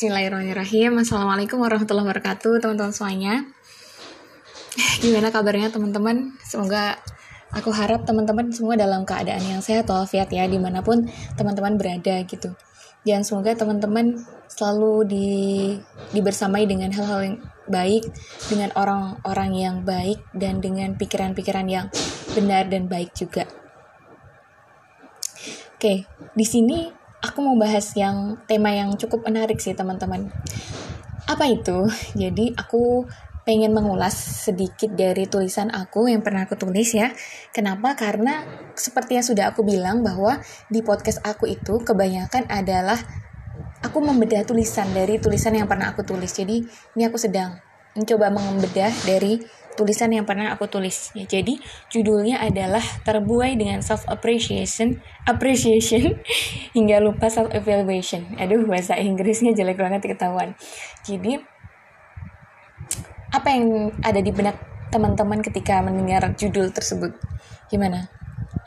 Bismillahirrahmanirrahim. Assalamualaikum warahmatullahi wabarakatuh Teman-teman semuanya. Gimana kabarnya teman-teman? Semoga aku harap teman-teman semua dalam keadaan yang sehat walafiat ya Di mana pun teman-teman berada gitu. Dan semoga teman-teman selalu di, dibersamai dengan hal-hal yang baik Dengan orang-orang yang baik Dan dengan pikiran-pikiran yang benar dan baik juga. Oke, di sini aku mau bahas yang tema yang cukup menarik sih teman-teman. Apa itu? Jadi aku pengen mengulas sedikit dari tulisan aku yang pernah aku tulis ya. Kenapa? Karena seperti yang sudah aku bilang bahwa di podcast aku itu kebanyakan adalah aku membedah tulisan dari tulisan yang pernah aku tulis. Jadi ini aku sedang mencoba membedah dari tulisan yang pernah aku tulis ya. Jadi judulnya adalah terbuai dengan self appreciation, appreciation hingga lupa self evaluation. Aduh bahasa Inggrisnya jelek banget ketahuan. Jadi apa yang ada di benak teman-teman ketika mendengar judul tersebut? Gimana?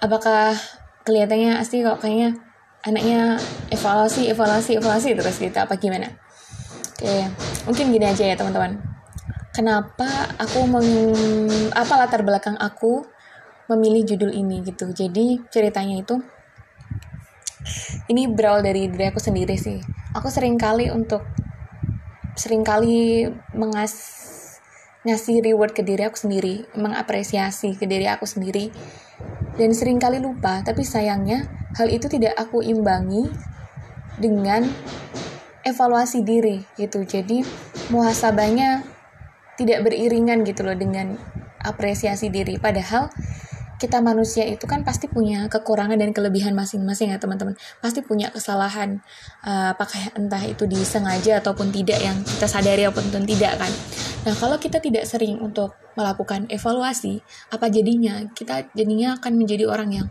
Apakah kelihatannya asli kok kayaknya anaknya evaluasi, evaluasi, evaluasi terus gitu apa gimana? Oke, mungkin gini aja ya teman-teman kenapa aku meng, apa latar belakang aku memilih judul ini gitu. Jadi ceritanya itu ini berawal dari diri aku sendiri sih. Aku sering kali untuk sering kali mengas ngasih reward ke diri aku sendiri mengapresiasi ke diri aku sendiri dan sering kali lupa. Tapi sayangnya hal itu tidak aku imbangi dengan evaluasi diri gitu. Jadi muhasabahnya tidak beriringan gitu loh dengan apresiasi diri. Padahal kita manusia itu kan pasti punya kekurangan dan kelebihan masing-masing ya teman-teman. Pasti punya kesalahan uh, apakah entah itu disengaja ataupun tidak yang kita sadari ataupun tidak kan. Nah kalau kita tidak sering untuk melakukan evaluasi apa jadinya? Kita jadinya akan menjadi orang yang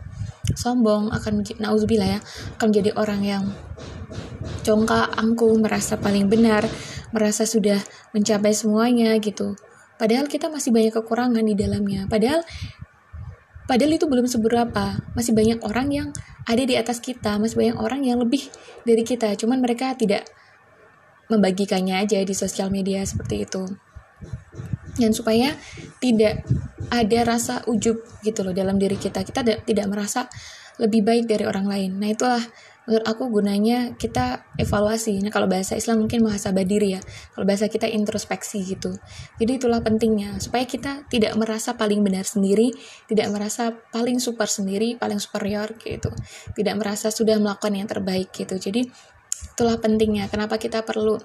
sombong akan nauzubillah ya akan menjadi orang yang congkak angkuh merasa paling benar merasa sudah mencapai semuanya gitu. Padahal kita masih banyak kekurangan di dalamnya. Padahal padahal itu belum seberapa. Masih banyak orang yang ada di atas kita, masih banyak orang yang lebih dari kita. Cuman mereka tidak membagikannya aja di sosial media seperti itu. Dan supaya tidak ada rasa ujub gitu loh dalam diri kita. Kita tidak merasa lebih baik dari orang lain. Nah, itulah menurut aku gunanya kita evaluasi. Nah, kalau bahasa Islam mungkin muhasabah diri ya. Kalau bahasa kita introspeksi gitu. Jadi itulah pentingnya supaya kita tidak merasa paling benar sendiri, tidak merasa paling super sendiri, paling superior gitu. Tidak merasa sudah melakukan yang terbaik gitu. Jadi itulah pentingnya kenapa kita perlu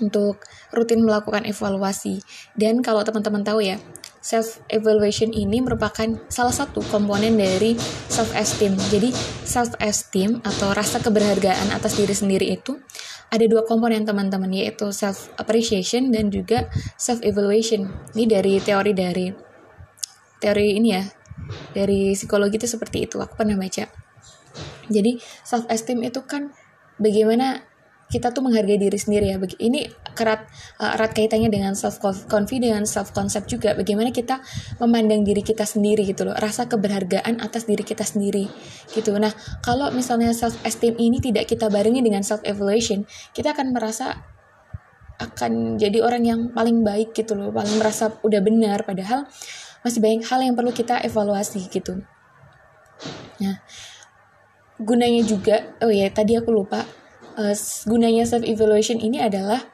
untuk rutin melakukan evaluasi. Dan kalau teman-teman tahu ya, self evaluation ini merupakan salah satu komponen dari self esteem. Jadi self esteem atau rasa keberhargaan atas diri sendiri itu ada dua komponen teman-teman yaitu self appreciation dan juga self evaluation. Ini dari teori dari teori ini ya. Dari psikologi itu seperti itu. Aku pernah baca. Jadi self esteem itu kan bagaimana kita tuh menghargai diri sendiri ya. Ini kerat uh, erat kaitannya dengan self confidence, self concept juga. Bagaimana kita memandang diri kita sendiri gitu loh, rasa keberhargaan atas diri kita sendiri gitu. Nah, kalau misalnya self esteem ini tidak kita barengi dengan self evaluation, kita akan merasa akan jadi orang yang paling baik gitu loh, paling merasa udah benar padahal masih banyak hal yang perlu kita evaluasi gitu. Nah, gunanya juga, oh ya tadi aku lupa, uh, gunanya self evaluation ini adalah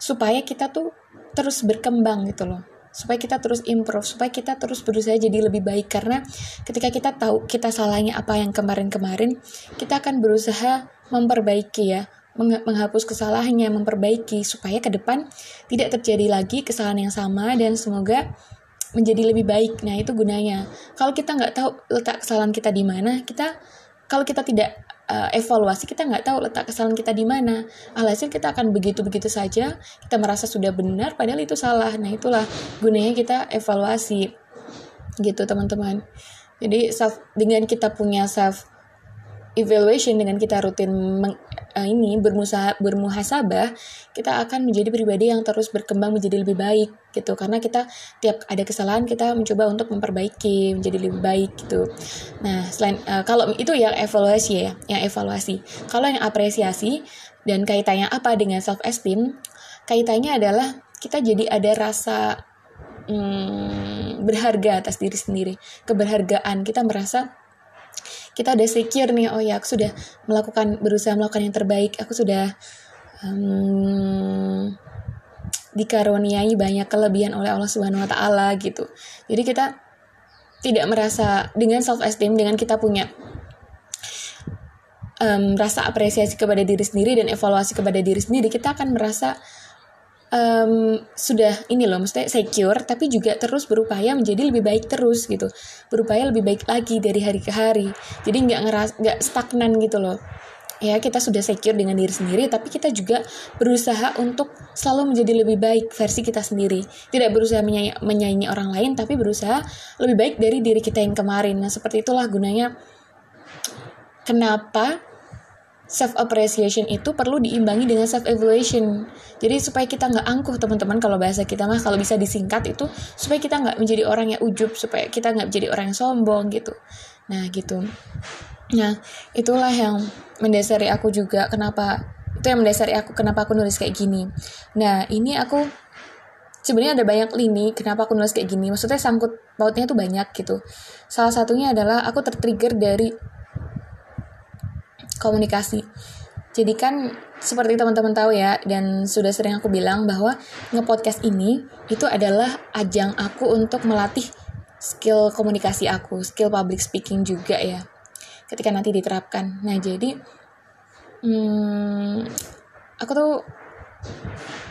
supaya kita tuh terus berkembang gitu loh. Supaya kita terus improve supaya kita terus berusaha jadi lebih baik. Karena ketika kita tahu kita salahnya apa yang kemarin-kemarin kita akan berusaha memperbaiki ya. Menghapus kesalahannya memperbaiki supaya ke depan tidak terjadi lagi kesalahan yang sama dan semoga menjadi lebih baik. Nah itu gunanya. Kalau kita nggak tahu letak kesalahan kita di mana kita kalau kita tidak uh, evaluasi kita nggak tahu letak kesalahan kita di mana. Alhasil kita akan begitu begitu saja kita merasa sudah benar padahal itu salah. Nah itulah gunanya kita evaluasi. Gitu teman-teman. Jadi self dengan kita punya self evaluation dengan kita rutin meng, uh, ini bermusa bermuhasabah kita akan menjadi pribadi yang terus berkembang menjadi lebih baik gitu. Karena kita tiap ada kesalahan kita mencoba untuk memperbaiki menjadi lebih baik gitu. Nah selain uh, kalau itu yang evaluasi ya yang evaluasi. Kalau yang apresiasi dan kaitannya apa dengan self esteem kaitannya adalah kita jadi ada rasa hmm, berharga atas diri sendiri. Keberhargaan kita merasa kita udah secure nih oh ya aku sudah melakukan berusaha melakukan yang terbaik aku sudah um, dikaruniai banyak kelebihan oleh Allah Subhanahu wa taala gitu. Jadi kita tidak merasa dengan self esteem dengan kita punya um, rasa apresiasi kepada diri sendiri dan evaluasi kepada diri sendiri, kita akan merasa um, sudah ini loh, mesti secure, tapi juga terus berupaya menjadi lebih baik terus gitu, berupaya lebih baik lagi dari hari ke hari. Jadi nggak ngeras, nggak stagnan gitu loh. Ya kita sudah secure dengan diri sendiri, tapi kita juga berusaha untuk selalu menjadi lebih baik versi kita sendiri. Tidak berusaha menyanyi, menyaingi orang lain, tapi berusaha lebih baik dari diri kita yang kemarin. Nah seperti itulah gunanya. Kenapa self appreciation itu perlu diimbangi dengan self evaluation jadi supaya kita nggak angkuh teman-teman kalau bahasa kita mah kalau bisa disingkat itu supaya kita nggak menjadi orang yang ujub supaya kita nggak menjadi orang yang sombong gitu. Nah gitu. Nah itulah yang mendasari aku juga kenapa itu yang mendasari aku kenapa aku nulis kayak gini. Nah ini aku sebenarnya ada banyak lini kenapa aku nulis kayak gini. Maksudnya sangkut pautnya tuh banyak gitu. Salah satunya adalah aku tertrigger dari komunikasi. Jadi kan seperti teman-teman tahu ya dan sudah sering aku bilang bahwa ngepodcast ini itu adalah ajang aku untuk melatih skill komunikasi aku, skill public speaking juga ya. Ketika nanti diterapkan. Nah, jadi hmm, aku tuh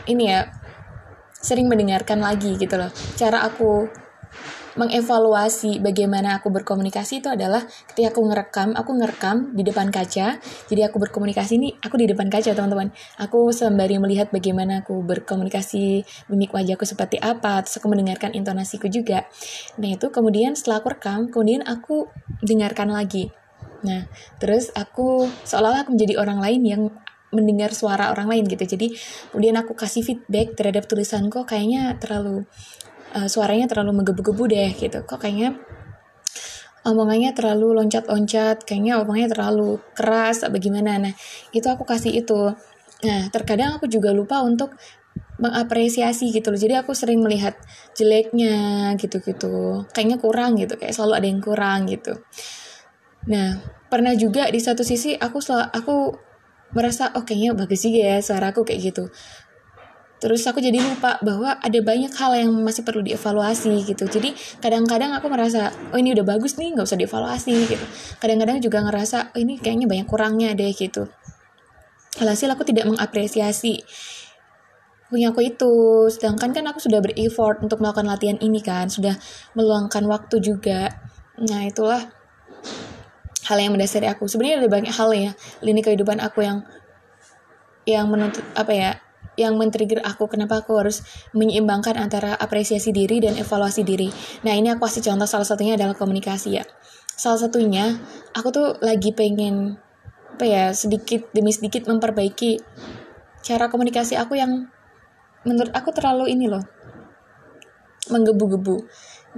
ini ya sering mendengarkan lagi gitu loh. Cara aku mengevaluasi bagaimana aku berkomunikasi itu adalah ketika aku ngerekam, aku ngerekam di depan kaca. Jadi aku berkomunikasi ini aku di depan kaca, teman-teman. Aku sembari melihat bagaimana aku berkomunikasi, mimik wajahku seperti apa, terus aku mendengarkan intonasiku juga. Nah, itu kemudian setelah aku rekam, kemudian aku dengarkan lagi. Nah, terus aku seolah-olah aku menjadi orang lain yang mendengar suara orang lain gitu. Jadi kemudian aku kasih feedback terhadap tulisanku kayaknya terlalu uh, suaranya terlalu menggebu-gebu deh gitu. Kok kayaknya omongannya terlalu loncat-loncat kayaknya omongnya terlalu keras apa gimana? Nah itu aku kasih itu. Nah terkadang aku juga lupa untuk mengapresiasi gitu loh. Jadi aku sering melihat jeleknya gitu-gitu. Kayaknya kurang gitu kayak selalu ada yang kurang gitu. Nah pernah juga di satu sisi aku selalu aku merasa oh kayaknya bagus juga ya suaraku kayak gitu Terus aku jadi lupa bahwa ada banyak hal yang masih perlu dievaluasi gitu. Jadi kadang-kadang aku merasa, oh ini udah bagus nih, nggak usah dievaluasi gitu. Kadang-kadang juga ngerasa, oh ini kayaknya banyak kurangnya deh gitu. Alhasil aku tidak mengapresiasi punya aku itu. Sedangkan kan aku sudah ber-effort untuk melakukan latihan ini kan, sudah meluangkan waktu juga. Nah itulah hal yang mendasari aku. Sebenarnya ada banyak hal ya, lini kehidupan aku yang yang menuntut apa ya yang men-trigger aku kenapa aku harus menyeimbangkan antara apresiasi diri dan evaluasi diri. Nah ini aku kasih contoh salah satunya adalah komunikasi ya. Salah satunya aku tuh lagi pengen apa ya sedikit demi sedikit memperbaiki cara komunikasi aku yang menurut aku terlalu ini loh menggebu-gebu.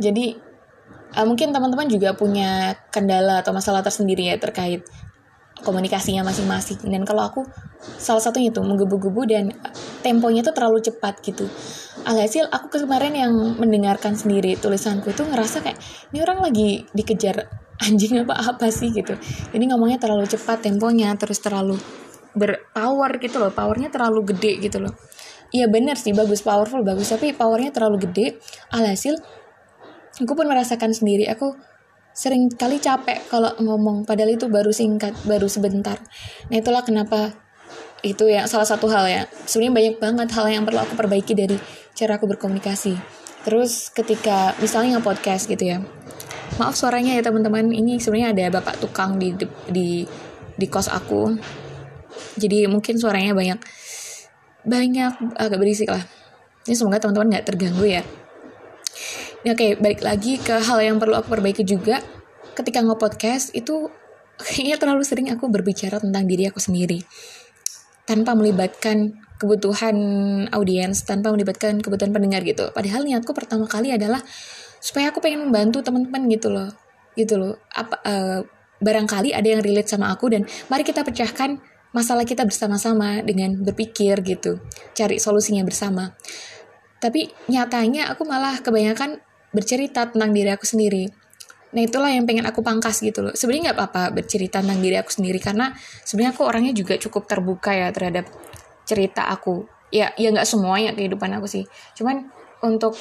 Jadi uh, mungkin teman-teman juga punya kendala atau masalah tersendiri ya terkait komunikasinya masing-masing. Dan kalau aku salah satunya tuh menggebu-gebu dan temponya tuh terlalu cepat gitu. Alhasil aku kemarin yang mendengarkan sendiri tulisanku itu ngerasa kayak ini orang lagi dikejar anjing apa apa sih? gitu. Ini ngomongnya terlalu cepat temponya terus terlalu berpower gitu loh powernya terlalu gede gitu loh. Iya bener sih bagus powerful bagus tapi powernya terlalu gede. Alhasil aku pun merasakan sendiri aku sering kali capek kalau ngomong padahal itu baru singkat baru sebentar. Nah itulah kenapa itu ya salah satu hal ya. Sebenarnya banyak banget hal yang perlu aku perbaiki dari cara aku berkomunikasi. Terus ketika misalnya podcast gitu ya. Maaf suaranya ya teman-teman. Ini sebenarnya ada bapak tukang di di di kos aku. Jadi mungkin suaranya banyak banyak agak berisik lah. Ini semoga teman-teman nggak terganggu ya Oke, okay, balik lagi ke hal yang perlu aku perbaiki juga. Ketika nge-podcast itu kayaknya terlalu sering aku berbicara tentang diri aku sendiri. Tanpa melibatkan kebutuhan audiens tanpa melibatkan kebutuhan pendengar gitu. Padahal niatku pertama kali adalah supaya aku pengen membantu teman-teman gitu loh. Gitu loh. Apa uh, barangkali ada yang relate sama aku dan mari kita pecahkan masalah kita bersama-sama dengan berpikir gitu. Cari solusinya bersama. Tapi nyatanya aku malah kebanyakan bercerita tentang diri aku sendiri. Nah itulah yang pengen aku pangkas gitu loh. Sebenarnya nggak apa-apa bercerita tentang diri aku sendiri karena sebenarnya aku orangnya juga cukup terbuka ya terhadap cerita aku. Ya ya nggak semuanya kehidupan aku sih. Cuman untuk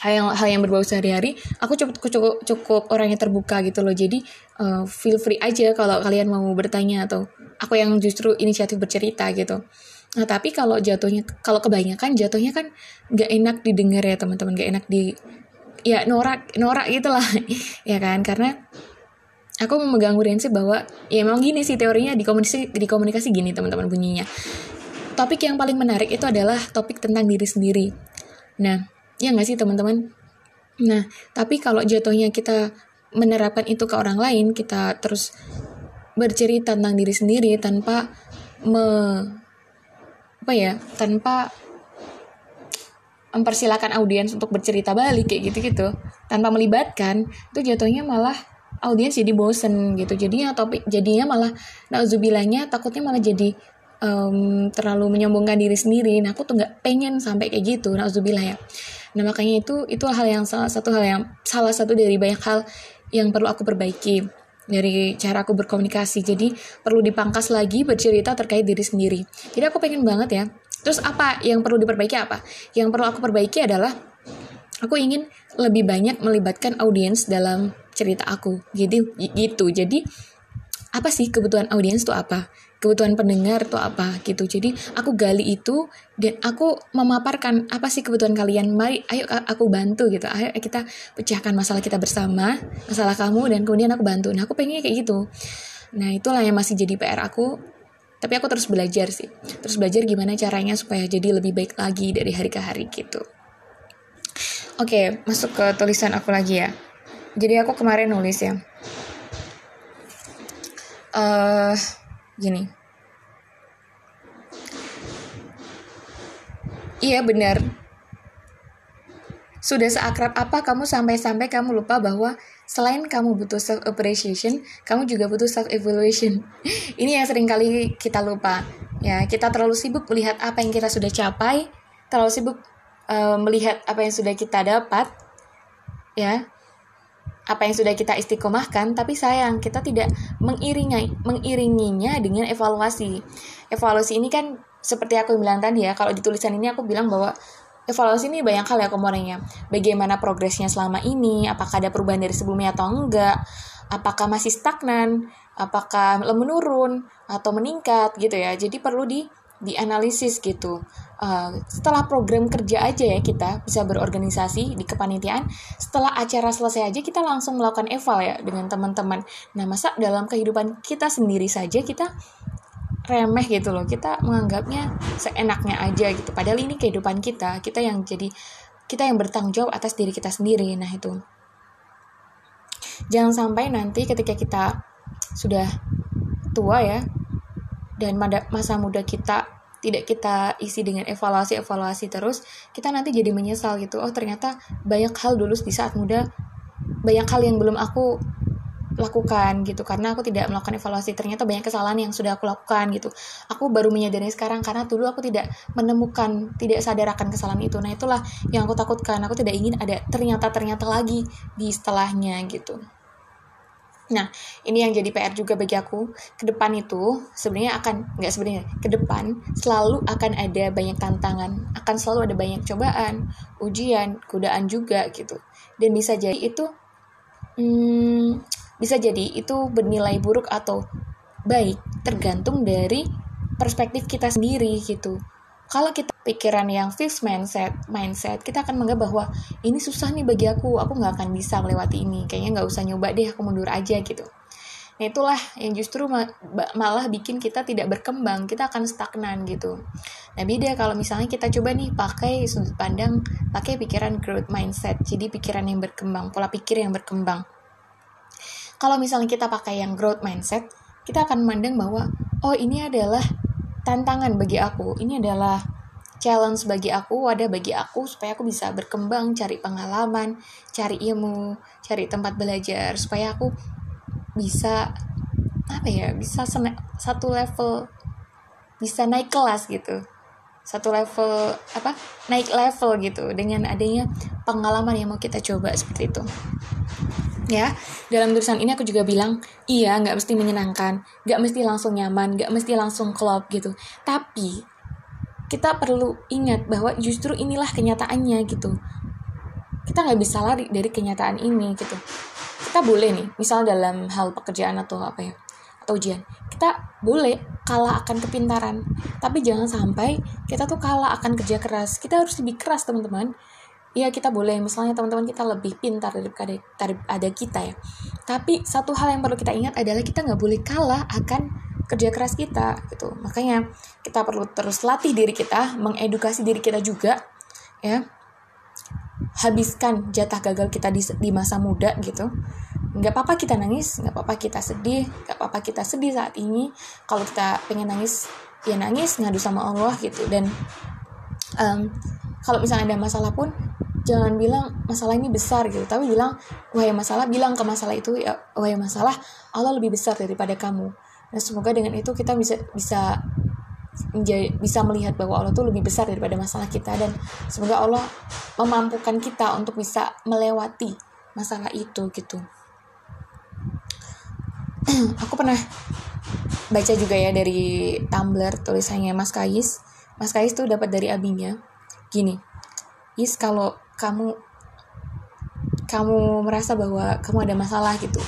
hal yang hal yang berbau sehari-hari aku cukup cukup cukup orangnya terbuka gitu loh. Jadi uh, feel free aja kalau kalian mau bertanya atau aku yang justru inisiatif bercerita gitu. Nah tapi kalau jatuhnya kalau kebanyakan jatuhnya kan nggak enak didengar ya teman-teman. Nggak enak di ya norak norak gitulah ya kan karena aku memegang prinsip bahwa ya memang gini sih teorinya di komunikasi di komunikasi gini teman-teman bunyinya topik yang paling menarik itu adalah topik tentang diri sendiri. Nah, ya nggak sih teman-teman? Nah, tapi kalau jatuhnya kita menerapkan itu ke orang lain, kita terus bercerita tentang diri sendiri tanpa me apa ya, tanpa mempersilahkan audiens untuk bercerita balik kayak gitu-gitu, tanpa melibatkan, itu jatuhnya malah audiens jadi bosen gitu. Jadinya topik jadinya malah nauzubillahnya takutnya malah jadi um, terlalu menyombongkan diri sendiri. Nah aku tuh nggak pengen sampai kayak gitu nauzubillah ya nah makanya itu itu hal yang salah satu hal yang salah satu dari banyak hal yang perlu aku perbaiki dari cara aku berkomunikasi. Jadi perlu dipangkas lagi bercerita terkait diri sendiri. Jadi aku pengen banget ya terus apa yang perlu diperbaiki apa? Yang perlu aku perbaiki adalah aku ingin lebih banyak melibatkan audiens dalam cerita aku. Jadi gitu. Jadi apa sih kebutuhan audiens itu apa? Kebutuhan pendengar tuh apa? Gitu. Jadi aku gali itu dan aku memaparkan apa sih kebutuhan kalian. Mari ayo aku bantu gitu. Ayo kita pecahkan masalah kita bersama masalah kamu dan kemudian aku bantu. Nah aku pengennya kayak gitu. Nah itulah yang masih jadi PR aku tapi aku terus belajar sih. Terus belajar gimana caranya supaya jadi lebih baik lagi dari hari ke hari gitu. Oke masuk ke tulisan aku lagi ya. Jadi aku kemarin nulis ya. Uh, gini. Iya benar sudah seakrab apa kamu sampai-sampai kamu lupa bahwa selain kamu butuh self appreciation, kamu juga butuh self evaluation. Ini yang sering kali kita lupa. Ya, kita terlalu sibuk melihat apa yang kita sudah capai, terlalu sibuk uh, melihat apa yang sudah kita dapat, ya, apa yang sudah kita istiqomahkan, tapi sayang kita tidak mengiringi mengiringinya dengan evaluasi. Evaluasi ini kan seperti aku bilang tadi ya, kalau di tulisan ini aku bilang bahwa evaluasi ini banyak hal ya komponennya. Bagaimana progresnya selama ini, apakah ada perubahan dari sebelumnya atau enggak, apakah masih stagnan, apakah menurun atau meningkat gitu ya. Jadi perlu di dianalisis gitu. Uh, setelah program kerja aja ya kita bisa berorganisasi di kepanitiaan. Setelah acara selesai aja kita langsung melakukan eval ya dengan teman-teman. Nah masa dalam kehidupan kita sendiri saja kita remeh gitu loh. Kita menganggapnya seenaknya aja gitu. Padahal ini kehidupan kita. Kita yang jadi kita yang bertanggung jawab atas diri kita sendiri. Nah itu. Jangan sampai nanti ketika kita sudah tua ya, dan masa muda kita tidak kita isi dengan evaluasi-evaluasi terus, kita nanti jadi menyesal gitu. Oh, ternyata banyak hal dulu di saat muda, banyak hal yang belum aku lakukan gitu. Karena aku tidak melakukan evaluasi ternyata banyak kesalahan yang sudah aku lakukan gitu. Aku baru menyadari sekarang karena dulu aku tidak menemukan tidak sadar akan kesalahan itu. Nah itulah yang aku takutkan. Aku tidak ingin ada ternyata ternyata lagi di setelahnya gitu. Nah, ini yang jadi PR juga bagi aku. Ke depan itu sebenarnya akan nggak sebenarnya ke depan selalu akan ada banyak tantangan, akan selalu ada banyak cobaan, ujian, godaan juga gitu. Dan bisa jadi itu hmm, bisa jadi itu bernilai buruk atau baik tergantung dari perspektif kita sendiri gitu. Kalau kita pikiran yang fixed mindset mindset kita akan menganggap bahwa ini susah nih bagi aku aku nggak akan bisa melewati ini kayaknya nggak usah nyoba deh aku mundur aja gitu. Nah itulah yang justru malah bikin kita tidak berkembang kita akan stagnan gitu. Nah beda kalau misalnya kita coba nih pakai sudut pandang pakai pikiran growth mindset jadi pikiran yang berkembang pola pikir yang berkembang kalau misalnya kita pakai yang growth mindset kita akan memandang bahwa oh ini adalah tantangan bagi aku ini adalah challenge bagi aku, wadah bagi aku supaya aku bisa berkembang, cari pengalaman, cari ilmu, cari tempat belajar supaya aku bisa apa ya, bisa satu level bisa naik kelas gitu. Satu level apa? Naik level gitu dengan adanya pengalaman yang mau kita coba seperti itu. Ya, dalam tulisan ini aku juga bilang, iya nggak mesti menyenangkan, nggak mesti langsung nyaman, nggak mesti langsung klop gitu. Tapi kita perlu ingat bahwa justru inilah kenyataannya gitu. Kita nggak bisa lari dari kenyataan ini gitu. Kita boleh nih misal dalam hal pekerjaan atau apa ya atau ujian kita boleh kalah akan kepintaran. Tapi jangan sampai kita tuh kalah akan kerja keras. Kita harus lebih keras teman-teman Iya kita boleh. Misalnya teman-teman kita lebih pintar daripada ada kita ya. Tapi satu hal yang perlu kita ingat adalah kita nggak boleh kalah akan kerja keras kita gitu. Makanya kita perlu terus latih diri kita mengedukasi diri kita juga ya. Habiskan jatah gagal kita di, di masa muda gitu. Nggak apa-apa kita nangis nggak apa-apa kita sedih nggak apa-apa kita sedih saat ini. Kalau kita pengen nangis ya nangis ngadu sama Allah gitu. Dan um, kalau misalnya ada masalah pun jangan bilang masalah ini besar gitu tapi bilang wahai masalah bilang ke masalah itu ya wahai masalah Allah lebih besar daripada kamu Nah, semoga dengan itu kita bisa bisa bisa melihat bahwa Allah tuh lebih besar daripada masalah kita dan semoga Allah memampukan kita untuk bisa melewati masalah itu gitu. Aku pernah baca juga ya dari Tumblr tulisannya Mas Kais. Mas Kais tuh dapat dari abinya gini. Is kalau kamu kamu merasa bahwa kamu ada masalah gitu.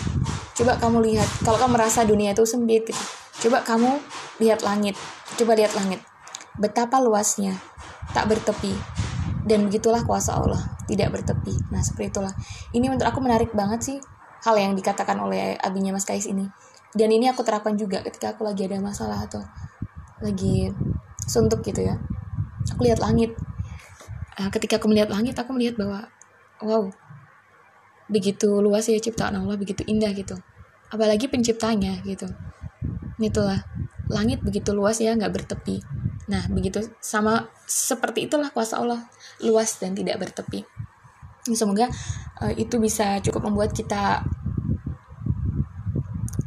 Coba kamu lihat kalau kamu merasa dunia itu sempit gitu coba kamu lihat langit coba lihat langit. Betapa luasnya tak bertepi dan begitulah kuasa Allah tidak bertepi. Nah seperti itulah. Ini menurut aku menarik banget sih hal yang dikatakan oleh abinya Mas Kais ini. Dan ini aku terapkan juga ketika aku lagi ada masalah atau lagi suntuk gitu ya. Aku lihat langit ketika aku melihat langit aku melihat bahwa wow begitu luas ya ciptaan Allah begitu indah gitu. Apalagi penciptanya gitu. Itulah langit begitu luas ya nggak bertepi. Nah begitu sama seperti itulah kuasa Allah luas dan tidak bertepi. Semoga uh, itu bisa cukup membuat kita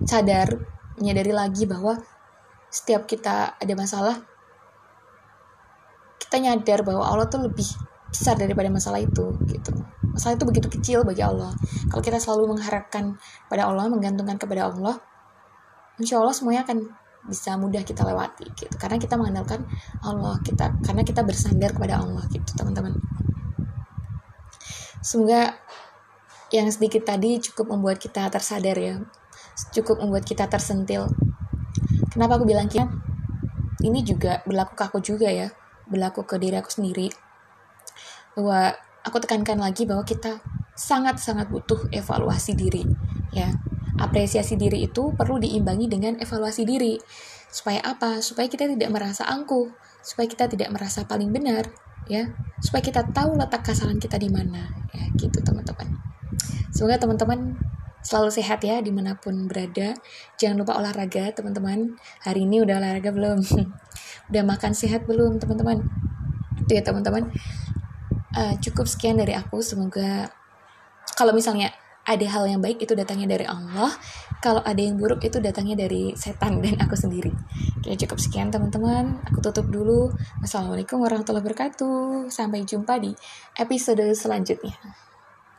sadar menyadari lagi bahwa setiap kita ada masalah kita nyadar bahwa Allah tuh lebih besar daripada masalah itu gitu. Masalah itu begitu kecil bagi Allah. Kalau kita selalu mengharapkan pada Allah menggantungkan kepada Allah insya Allah semuanya akan bisa mudah kita lewati gitu. Karena kita mengandalkan Allah kita karena kita bersandar kepada Allah gitu teman-teman. Semoga yang sedikit tadi cukup membuat kita tersadar ya. Cukup membuat kita tersentil. Kenapa aku bilang kita ini juga berlaku ke aku juga ya berlaku ke diri aku sendiri bahwa aku tekankan lagi bahwa kita sangat-sangat butuh evaluasi diri ya. Apresiasi diri itu perlu diimbangi dengan evaluasi diri. Supaya apa? Supaya kita tidak merasa angkuh supaya kita tidak merasa paling benar ya. Supaya kita tahu letak kesalahan kita di mana ya gitu teman-teman. Semoga teman-teman selalu sehat ya di mana pun berada. Jangan lupa olahraga teman-teman. Hari ini udah olahraga belum udah makan sehat belum teman-teman? Itu ya teman-teman. Uh, cukup sekian dari aku. Semoga kalau misalnya ada hal yang baik itu datangnya dari Allah. Kalau ada yang buruk itu datangnya dari setan dan aku sendiri. Oke cukup sekian teman-teman. Aku tutup dulu. Assalamualaikum warahmatullahi wabarakatuh. Sampai jumpa di episode selanjutnya